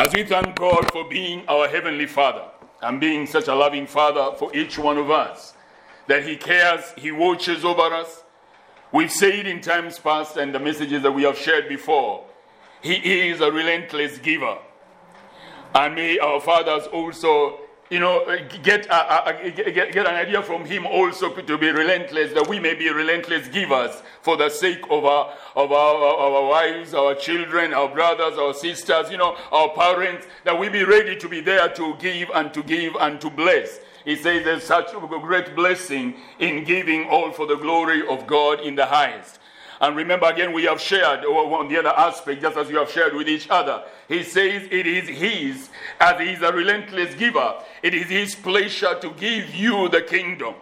As we thank God for being our Heavenly Father and being such a loving Father for each one of us, that He cares, He watches over us. We've said in times past and the messages that we have shared before, He is a relentless giver. And may our fathers also you know, uh, get, uh, uh, get, get an idea from him also to be relentless, that we may be relentless givers for the sake of our, of our, our wives, our children, our brothers, our sisters, you know, our parents, that we be ready to be there to give and to give and to bless. He says there's such a great blessing in giving all for the glory of God in the highest. And remember again, we have shared on the other aspect, just as you have shared with each other. He says it is His, as He is a relentless giver, it is His pleasure to give you the kingdom.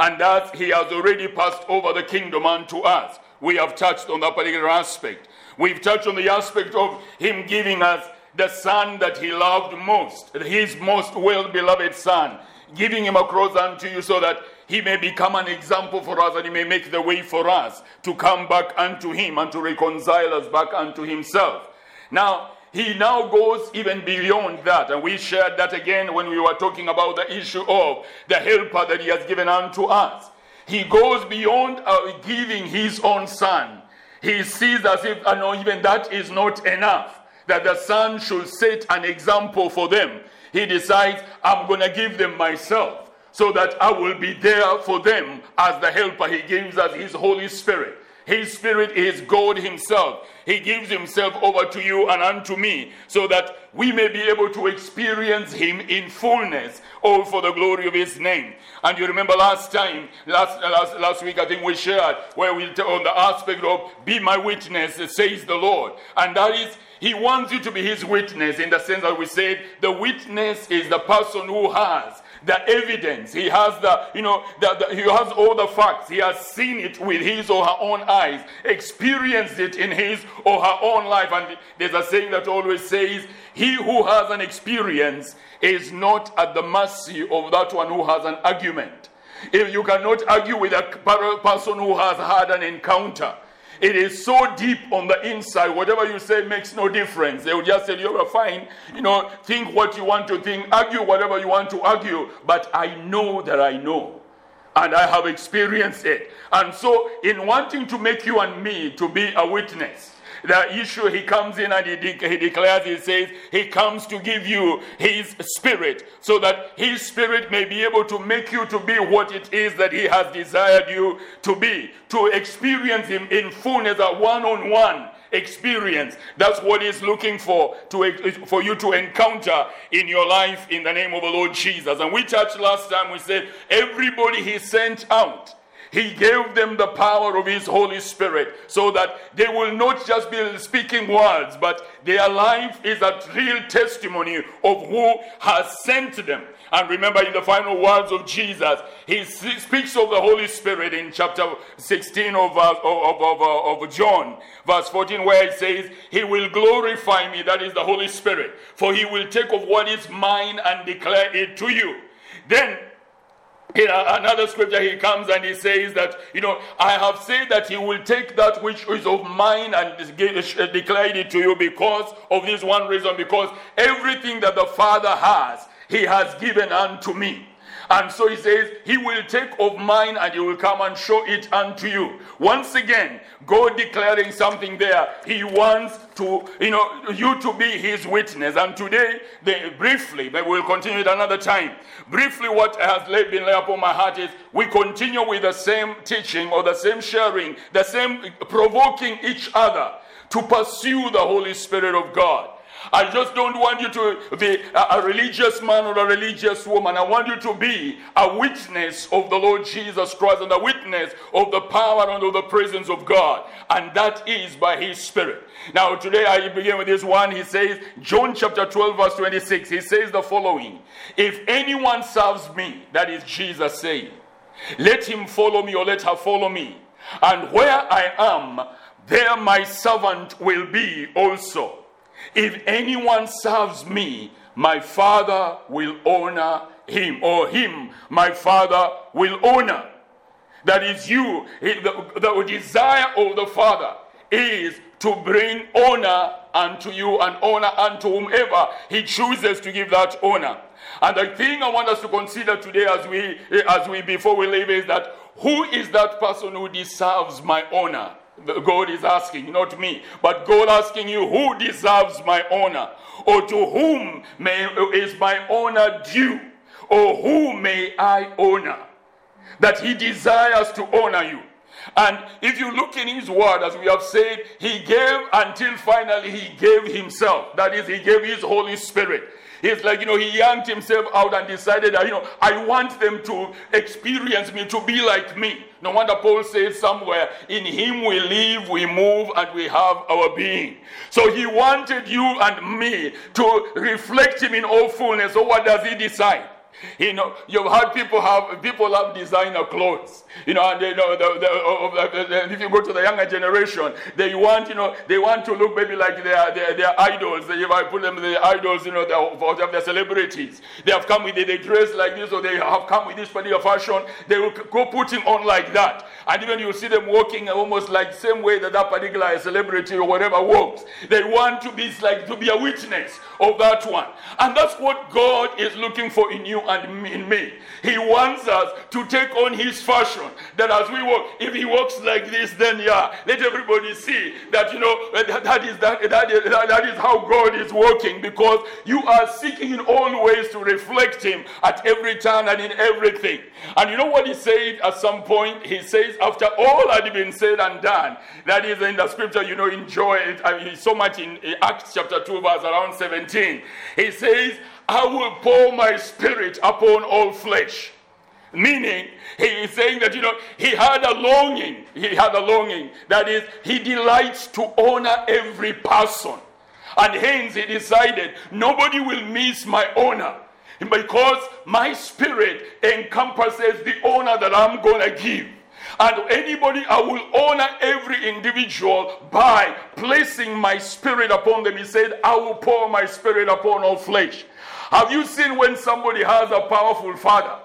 And that He has already passed over the kingdom unto us. We have touched on that particular aspect. We've touched on the aspect of Him giving us the Son that He loved most, His most well beloved Son, giving Him across unto you so that he may become an example for us and he may make the way for us to come back unto him and to reconcile us back unto himself. Now, he now goes even beyond that, and we shared that again when we were talking about the issue of the helper that he has given unto us. He goes beyond uh, giving his own son. He sees as if, uh, no, even that is not enough, that the son should set an example for them. He decides, I'm going to give them myself so that I will be there for them as the helper. He gives us His Holy Spirit. His Spirit is God Himself. He gives Himself over to you and unto me so that we may be able to experience Him in fullness, all for the glory of His name. And you remember last time, last, last, last week, I think we shared where we on the aspect of be my witness, says the Lord. And that is he wants you to be his witness in the sense that we said the witness is the person who has the evidence. He has the, you know, the, the, he has all the facts. He has seen it with his or her own eyes, experienced it in his or her own life. And there's a saying that always says, He who has an experience is not at the mercy of that one who has an argument. If you cannot argue with a person who has had an encounter, it is so deep on the inside. Whatever you say makes no difference. They will just say, You're fine. You know, think what you want to think, argue whatever you want to argue. But I know that I know. And I have experienced it. And so, in wanting to make you and me to be a witness, the issue he comes in and he, de- he declares, he says, he comes to give you his spirit so that his spirit may be able to make you to be what it is that he has desired you to be, to experience him in fullness, a one on one experience. That's what he's looking for to for you to encounter in your life in the name of the Lord Jesus. And we touched last time we said everybody he sent out he gave them the power of His Holy Spirit so that they will not just be speaking words, but their life is a real testimony of who has sent them. And remember, in the final words of Jesus, he speaks of the Holy Spirit in chapter 16 of, uh, of, of, uh, of, John, verse 14, where it says, He will glorify me, that is the Holy Spirit, for He will take of what is mine and declare it to you. Then in another scripture, he comes and he says that, you know, I have said that he will take that which is of mine and declare it to you because of this one reason, because everything that the Father has, he has given unto me. And so he says, He will take of mine and he will come and show it unto you. Once again, God declaring something there. He wants to, you know, you to be his witness. And today, they, briefly, but we'll continue it another time. Briefly, what has been laid upon my heart is we continue with the same teaching or the same sharing, the same provoking each other to pursue the Holy Spirit of God. I just don't want you to be a, religious man or a religious woman. I want you to be a witness of the Lord Jesus Christ and a witness of the power and of the presence of God. And that is by His Spirit. Now, today I begin with this one. He says, John chapter 12, verse 26, he says the following If anyone serves me, that is Jesus saying, let him follow me or let her follow me. And where I am, there my servant will be also. If anyone serves me, my Father will honor him, or him, my Father will honor. That is you. The, the desire of the Father is to bring honor unto you and honor unto whomever he chooses to give that honor. And the thing I want us to consider today as we as we before we leave is that who is that person who deserves my honor? God is asking, not me, but God asking you, who deserves my honor? Or to whom may, is my honor due? Or who may I honor? That He desires to honor you. And if you look in his word, as we have said, he gave until finally he gave himself. That is, he gave his Holy Spirit. He's like, you know, he yanked himself out and decided that, you know, I want them to experience me, to be like me. No wonder Paul says somewhere, in him we live, we move, and we have our being. So he wanted you and me to reflect him in all fullness. So what does he decide? You know, you've had people have people have designer clothes. You know, and they know the, the, the, if you go to the younger generation, they want you know they want to look maybe like their their, idols. If I put them the idols, you know, of their celebrities, they have come with it. They dress like this, or they have come with this particular fashion. They will go putting on like that, and even you see them walking almost like same way that that particular celebrity or whatever walks. They want to be like to be a witness of that one, and that's what God is looking for in you and in me. He wants us to take on his fashion. That as we walk, if he walks like this, then yeah, let everybody see that you know that, that is that, that is that is how God is working because you are seeking in all ways to reflect him at every turn and in everything. And you know what he said at some point? He says, after all had been said and done, that is in the scripture, you know, enjoy it. I mean, so much in Acts chapter 2, verse around 17. He says, I will pour my spirit upon all flesh. Meaning, he is saying that, you know, he had a longing. He had a longing. That is, he delights to honor every person. And hence, he decided, nobody will miss my honor. Because my spirit encompasses the honor that I'm going to give. And anybody, I will honor every individual by placing my spirit upon them. He said, I will pour my spirit upon all flesh. Have you seen when somebody has a powerful father?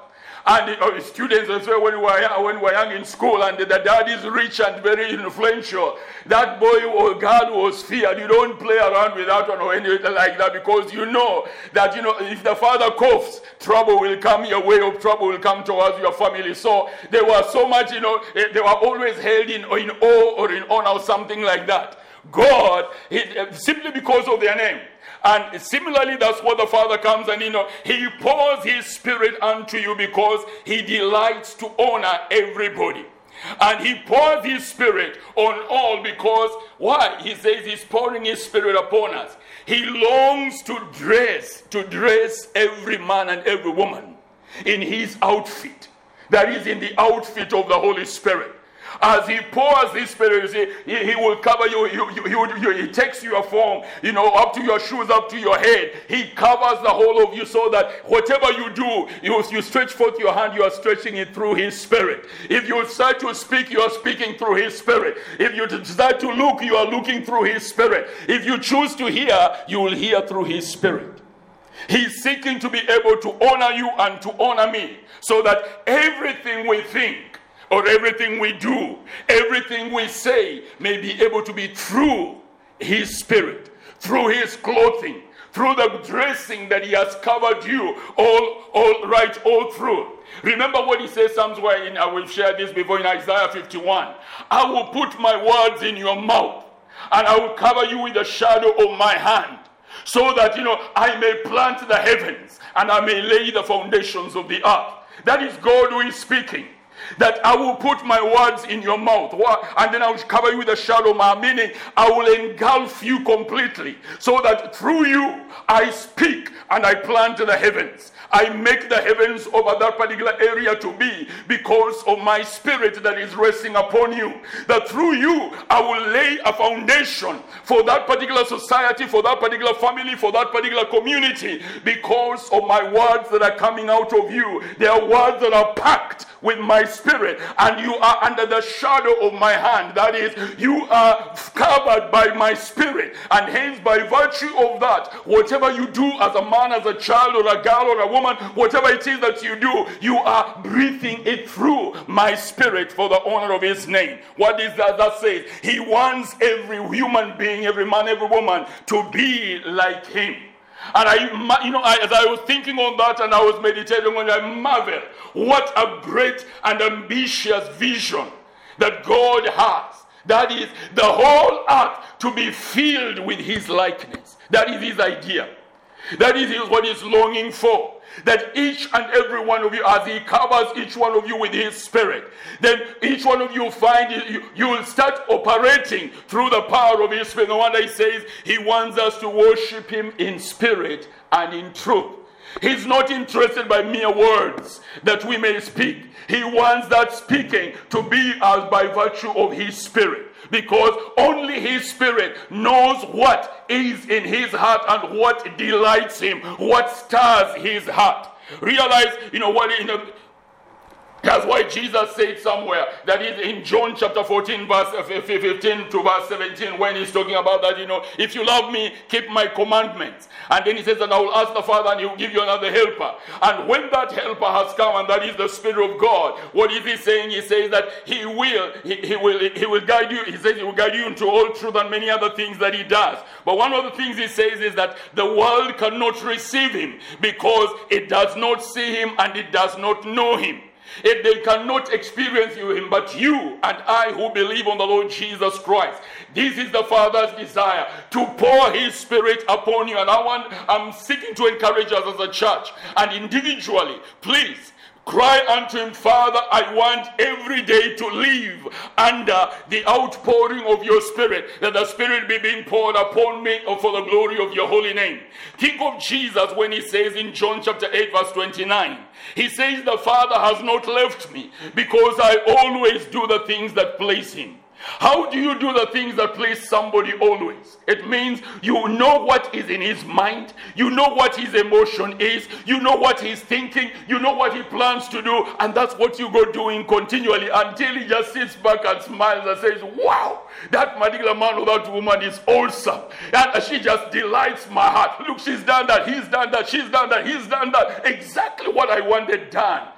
And uh, students as well, when we, were, when we were young in school, and the, dad is rich and very influential, that boy or girl was feared. You don't play around with that one or anything like that because you know that, you know, if the father coughs, trouble will come your way or trouble will come towards your family. So they were so much, you know, eh, they were always held in, in awe or in honor or something like that. God, he, eh, simply because of their name. And similarly, that's what the Father comes and you know, He pours His Spirit unto you because He delights to honor everybody. And He pours His Spirit on all because why? He says He's pouring His Spirit upon us. He longs to dress, to dress every man and every woman in His outfit. That is in the outfit of the Holy Spirit. As he pours his spirit, see, he, he will cover you, you he takes your form, you know, up to your shoes, up to your head. He covers the whole of you so that whatever you do, you, you stretch forth your hand, you are stretching it through his spirit. If you start to speak, you are speaking through his spirit. If you start to look, you are looking through his spirit. If you choose to hear, you will hear through his spirit. He's seeking to be able to honor you and to honor me so that everything we think, or everything we do, everything we say may be able to be through His Spirit, through His clothing, through the dressing that He has covered you all, all right, all through. Remember what He says somewhere in, I will share this before in Isaiah 51. I will put my words in your mouth, and I will cover you with the shadow of my hand so that you know I may plant the heavens and I may lay the foundations of the earth. That is God who is speaking that I will put my words in your mouth, and then I will cover you with a shadow, my meaning I will engulf you completely, so that through you I speak and I plant the heavens. I make the heavens over that particular area to be because of my spirit that is resting upon you. That through you I will lay a foundation for that particular society, for that particular family, for that particular community because of my words that are coming out of you. They are words that are packed with my spirit, and you are under the shadow of my hand. That is, you are covered by my spirit, and hence, by virtue of that, whatever you do as a man, as a child, or a girl, or a woman, whatever it is that you do, you are breathing it through my spirit for the honor of his name. What is that that says? He wants every human being, every man, every woman to be like him. And I, you know, I, as I was thinking on that and I was meditating on it, I marvel what a great and ambitious vision that God has. That is the whole earth to be filled with His likeness. That is His idea. That is what He's longing for that each and every one of you, as He covers each one of you with His Spirit, then each one of you find you, you will start operating through the power of His Spirit. No wonder He says He wants us to worship Him in spirit and in truth. He's not interested by mere words that we may speak. He wants that speaking to be as by virtue of His Spirit because only his spirit knows what is in his heart and what delights him, what stirs his heart. Realize, you know, what, you know, that's why Jesus said somewhere that is in John chapter 14, verse uh, 15 to verse 17, when he's talking about that, you know, if you love me, keep my commandments. And then he says, and I will ask the Father, and he will give you another helper. And when that helper has come, and that is the Spirit of God, what is he saying? He says that he will, he, he will, he will guide you. He says he will guide you into all truth and many other things that he does. But one of the things he says is that the world cannot receive him because it does not see him and it does not know him. If they cannot experience you, him, but you and I who believe on the Lord Jesus Christ, this is the Father's desire to pour His Spirit upon you. And I want, I'm seeking to encourage us as a church and individually, please Cry unto him, Father, I want every day to live under the outpouring of your spirit, that the spirit be being poured upon me for the glory of your holy name. Think of Jesus when he says in John chapter 8, verse 29, he says, The Father has not left me because I always do the things that please him. How do you do the things that please somebody always? It means you know what is in his mind, you know what his emotion is, you know what he's thinking, you know what he plans to do, and that's what you go doing continually until he just sits back and smiles and says, Wow, that particular man or that woman is awesome. And she just delights my heart. Look, she's done that, he's done that, she's done that, he's done that. Exactly what I wanted done.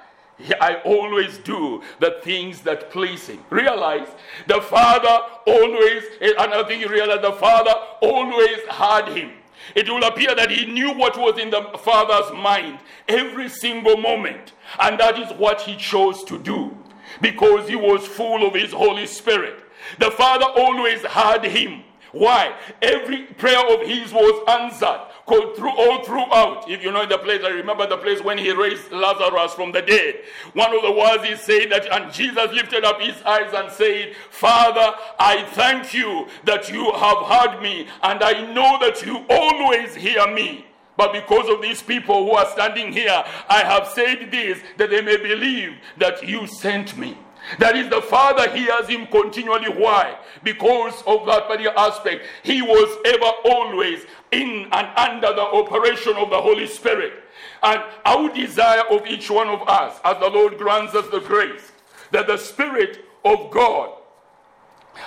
I always do the things that please him. Realize the Father always, eh, another thing you realize, the Father always had him. It will appear that he knew what was in the Father's mind every single moment. And that is what he chose to do because he was full of his Holy Spirit. The Father always had him. Why? Every prayer of his was answered all throughout. If you know the place, I remember the place when he raised Lazarus from the dead. One of the words he said that, and Jesus lifted up his eyes and said, Father, I thank you that you have heard me, and I know that you always hear me. But because of these people who are standing here, I have said this that they may believe that you sent me. That is, the Father hears him continually. Why? Because of that particular aspect. He was ever always in and under the operation of the Holy Spirit. And our desire of each one of us, as the Lord grants us the grace, that the Spirit of God,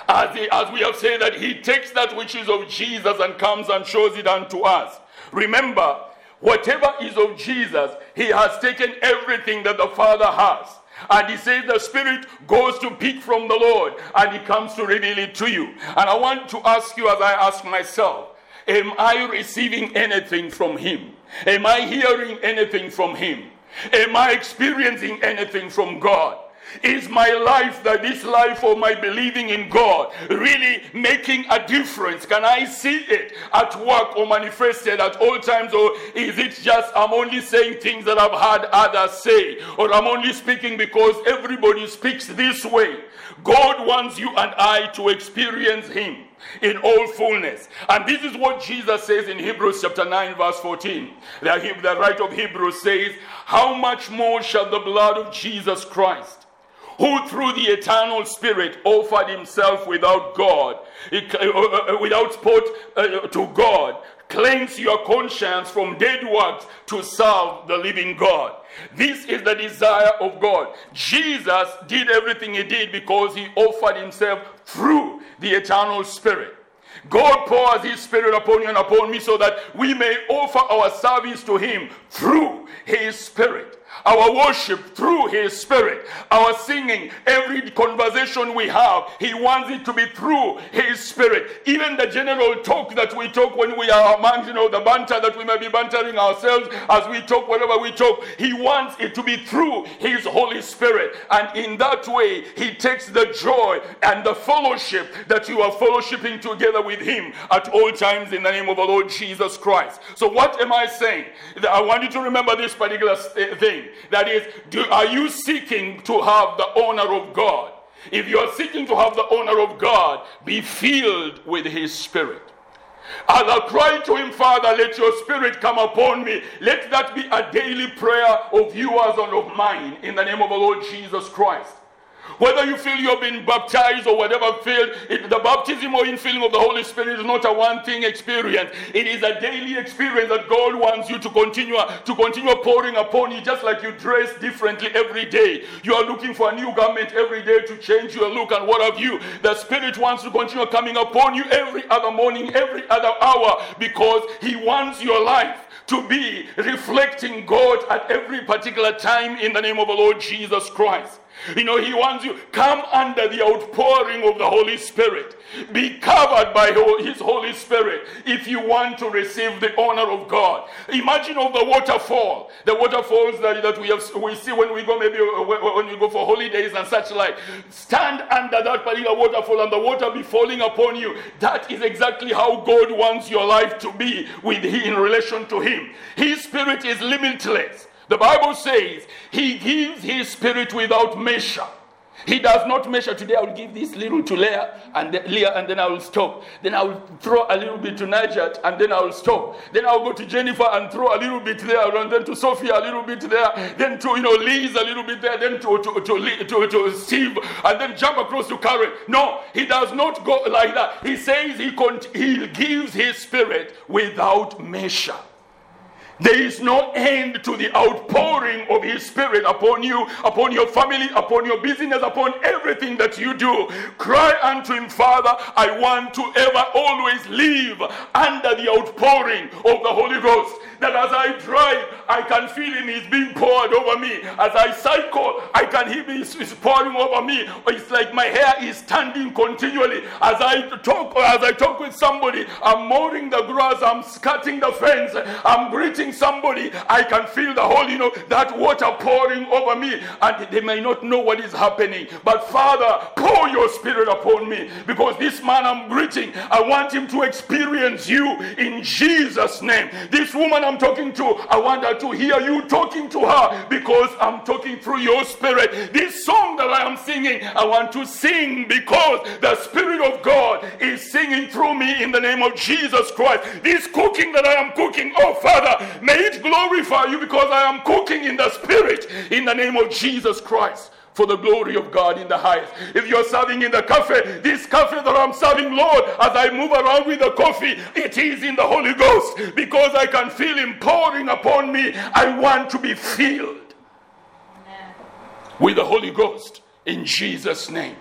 as, he, as we have said, that He takes that which is of Jesus and comes and shows it unto us. Remember, whatever is of Jesus, He has taken everything that the Father has. And he says the Spirit goes to pick from the Lord and he comes to reveal it to you. And I want to ask you, as I ask myself, am I receiving anything from him? Am I hearing anything from him? Am I experiencing anything from God? Is my life, that this life of my believing in God, really making a difference? Can I see it at work or manifested at all times? Or is it just I'm only saying things that I've heard others say? Or I'm only speaking because everybody speaks this way? God wants you and I to experience Him in all fullness. And this is what Jesus says in Hebrews chapter 9, verse 14. The, the writer of Hebrews says, How much more shall the blood of Jesus Christ? Who through the eternal Spirit offered himself without God, uh, uh, uh, without spot to God, Cleanse your conscience from dead works to serve the living God. This is the desire of God. Jesus did everything he did because he offered himself through the eternal Spirit. God pours his Spirit upon you and upon me so that we may offer our service to him through his Spirit our worship through His Spirit, our singing, every conversation we have, He wants it to be through His Spirit. Even the general talk that we talk when we are among, you know, the banter that we may be bantering ourselves as we talk, whatever we talk, He wants it to be through His Holy Spirit. And in that way, He takes the joy and the fellowship that you are fellowshipping together with Him at all times in the name of the Lord Jesus Christ. So, what am I saying? I want you to remember this particular thing. That is, do, are you seeking to have the honor of God? If you are seeking to have the honor of God, be filled with His Spirit. As I cry to Him, Father, let your Spirit come upon me. Let that be a daily prayer of yours and of mine in the name of the Lord Jesus Christ. Whether you feel you've been baptized or whatever field, it, the baptism or infilling of the Holy Spirit is not a one thing experience. It is a daily experience that God wants you to continue to continue pouring upon you, just like you dress differently every day. You are looking for a new garment every day to change your look and what have you. The Spirit wants to continue coming upon you every other morning, every other hour, because He wants your life to be reflecting God at every particular time in the name of the Lord Jesus Christ. You know, He wants you come under the outpouring of the Holy Spirit. Be covered by His Holy Spirit if you want to receive the honor of God. Imagine of the waterfall, the waterfalls that, that we have we see when we go maybe uh, when we go for holidays and such like. Stand under that particular waterfall and the water be falling upon you. That is exactly how God wants your life to be with Him in relation to Him. His Spirit is limitless. The Bible says he gives his spirit without measure. He does not measure. Today I will give this little to Leah and then, Leah, and then I will stop. Then I will throw a little bit to Najat, and then I will stop. Then I'll go to Jennifer and throw a little bit there, and then to Sophia a little bit there. Then to you know Liz a little bit there. Then to to to, to, to Steve, and then jump across to Karen. No, he does not go like that. He says he con- he gives his spirit without measure. There is no end to the outpouring of His Spirit upon you, upon your family, upon your business, upon everything that you do. Cry unto Him, Father, I want to ever always live under the outpouring of the Holy Ghost. That as I drive, I can feel Him, He's being poured over me. As I cycle, I can hear Him, He's pouring over me. It's like my hair is standing continually. As I talk, or as I talk with somebody, I'm mowing the grass, I'm cutting the fence, I'm greeting somebody, I can feel the whole, you know, that water pouring over me, and they may not know what is happening. But Father, pour your spirit upon me because this man I'm greeting, I want him to experience you in Jesus' name. This woman I'm talking to, I want her to hear you talking to her because I'm talking through your spirit. This song that I am singing, I want to sing because the Spirit of God is singing through me in the name of Jesus Christ. This cooking that I am cooking, oh Father, May it glorify you because I am cooking in the spirit in the name of Jesus Christ for the glory of God in the highest. If you're serving in the cafe, this cafe that I'm serving, Lord, as I move around with the coffee, it is in the Holy Ghost because I can feel Him pouring upon me. I want to be filled Amen. with the Holy Ghost in Jesus' name.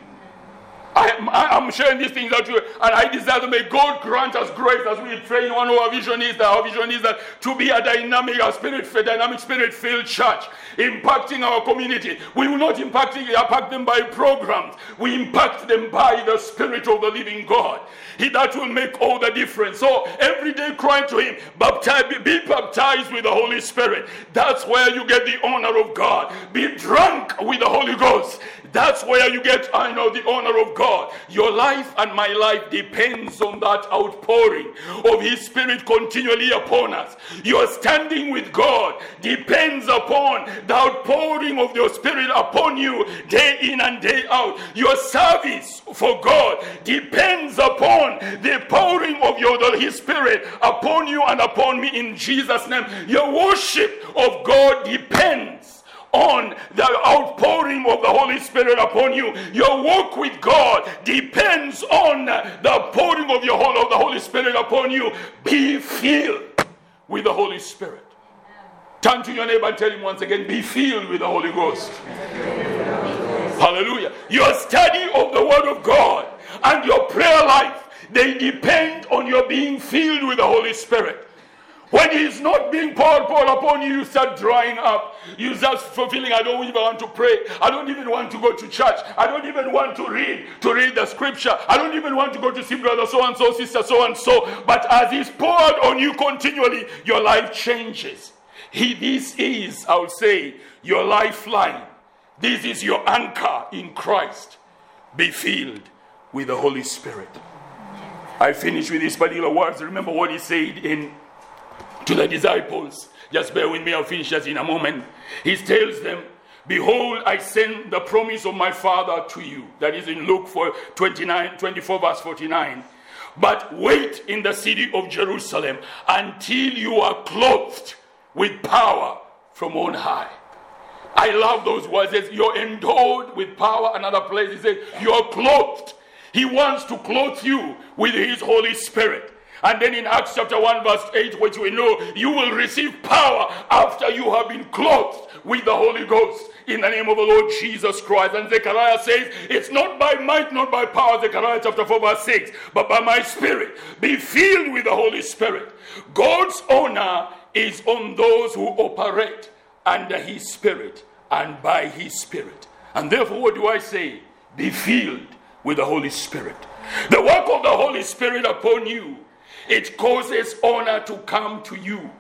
I, am sharing these things out to you, and I desire to may God grant us grace as we train one of our vision is that our vision is that to be a dynamic, a spirit, dynamic spirit-filled church, impacting our community. We will not impact, impact them by programs. We impact them by the Spirit of the living God. He that will make all the difference. So every day cry to Him, baptize, be baptized with the Holy Spirit. That's where you get the honor of God. Be drunk with the Holy Ghost. That's where you get, I know, the honor of God. Your life and my life depends on that outpouring of His Spirit continually upon us. Your standing with God depends upon the outpouring of your Spirit upon you day in and day out. Your service for God depends upon the pouring of your His Spirit upon you and upon me in Jesus' name. Your worship of God depends on the outpouring of the Holy Spirit upon you. Your walk with God depends on the pouring of your of the Holy Spirit upon you. Be filled with the Holy Spirit. Turn to your neighbor and tell him once again, be filled with the Holy Ghost. Hallelujah. Your study of the Word of God and your prayer life, they depend on your being filled with the Holy Spirit. When He's not being poured, poured upon you, you start drying up. You start fulfilling, I don't even want to pray. I don't even want to go to church. I don't even want to read, to read the scripture. I don't even want to go to see brother so and so, sister so and so. But as He's poured on you continually, your life changes. He, this is, I would say, your lifeline. This is your anchor in Christ. Be filled with the Holy Spirit. I finish with these particular words. Remember what he said in to the disciples. Just bear with me, I'll finish just in a moment. He tells them, Behold, I send the promise of my Father to you. That is in Luke 4, 29, 24, verse 49. But wait in the city of Jerusalem until you are clothed with power from on high. I love those words. Says, You're endowed with power. Another place, he says, You're clothed. He wants to clothe you with His Holy Spirit. And then in Acts chapter 1, verse 8, which we know, you will receive power after you have been clothed with the Holy Ghost in the name of the Lord Jesus Christ. And Zechariah says, It's not by might, not by power, Zechariah chapter 4, verse 6, but by my spirit. Be filled with the Holy Spirit. God's honor is on those who operate under his spirit and by his spirit. And therefore, what do I say? Be filled with the Holy Spirit. The work of the Holy Spirit upon you it causes honor to come to you.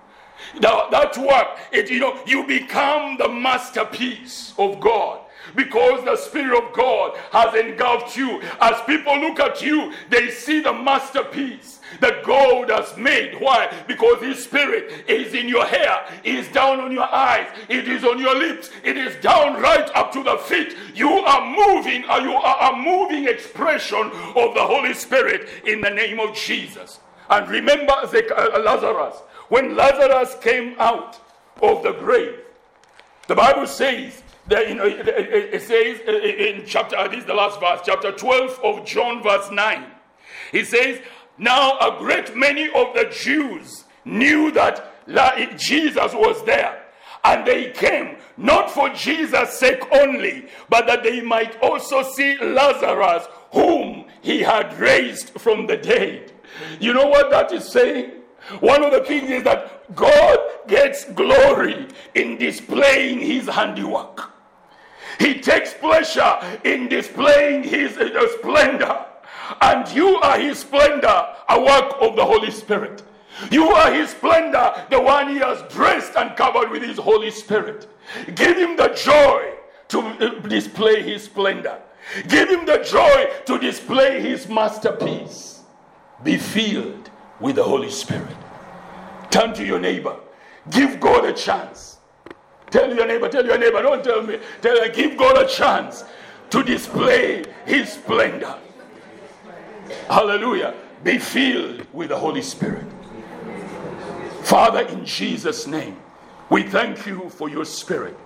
That, that work, it, you know, you become the masterpiece of God because the Spirit of God has engulfed you. As people look at you, they see the masterpiece that God has made. Why? Because His Spirit is in your hair, is down on your eyes, it is on your lips, it is down right up to the feet. You are moving, uh, you are a moving expression of the Holy Spirit in the name of Jesus. And remember uh, Lazarus. When Lazarus came out of the grave, the Bible says that it says uh, in chapter, this is the last verse, chapter 12 of John, verse 9. He says, Now a great many of the Jews knew that Jesus was there. And they came not for Jesus' sake only, but that they might also see Lazarus, whom he had raised from the dead. You know what that is saying? One of the things is that God gets glory in displaying his handiwork. He takes pleasure in displaying his uh, splendor. And you are his splendor, a work of the Holy Spirit. You are his splendor, the one he has dressed and covered with his Holy Spirit. Give him the joy to uh, display his splendor. Give him the joy to display his masterpiece. Be filled with the Holy Spirit. Turn to your neighbor. Give God a chance. Tell your neighbor, tell your neighbor, don't tell me. Tell her, give God a chance to display his splendor. Hallelujah. Be filled with the Holy Spirit. Father, in Jesus' name, we thank you for your spirit.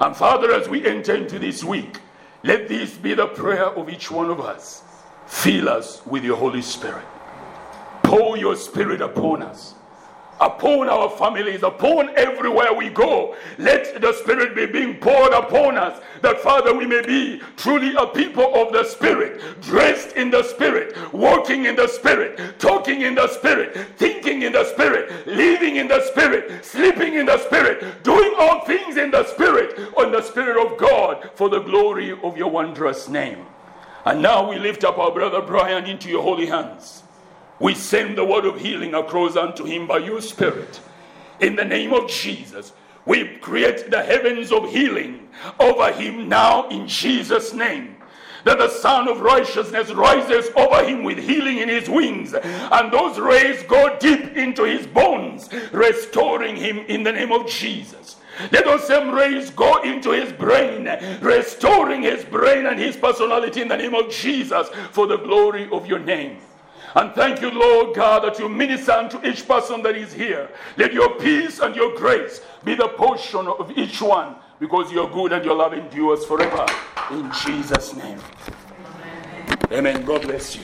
And Father, as we enter into this week, let this be the prayer of each one of us. Fill us with your Holy Spirit pour your spirit upon us upon our families, upon everywhere we go. Let the Spirit be being poured upon us, that Father, we may be truly a people of the Spirit, dressed in the Spirit, walking in the Spirit, talking in the Spirit, thinking in the Spirit, living in the Spirit, sleeping in the Spirit, doing all things in the Spirit, on the Spirit of God, for the glory of your wondrous name. And now we lift up our brother Brian into your holy hands. We send the word of healing across unto him by your spirit. In the name of Jesus, we create the heavens of healing over him now in Jesus' name. That the Sun of Righteousness rises over him with healing in his wings, and those rays go deep into his bones, restoring him in the name of Jesus. Let those same rays go into his brain, restoring his brain and his personality in the name of Jesus for the glory of your name. And thank you, Lord God, that you minister unto each person that is here. Let your peace and your grace be the portion of each one because you're good and your love endures forever. In Jesus' name. Amen. God bless you.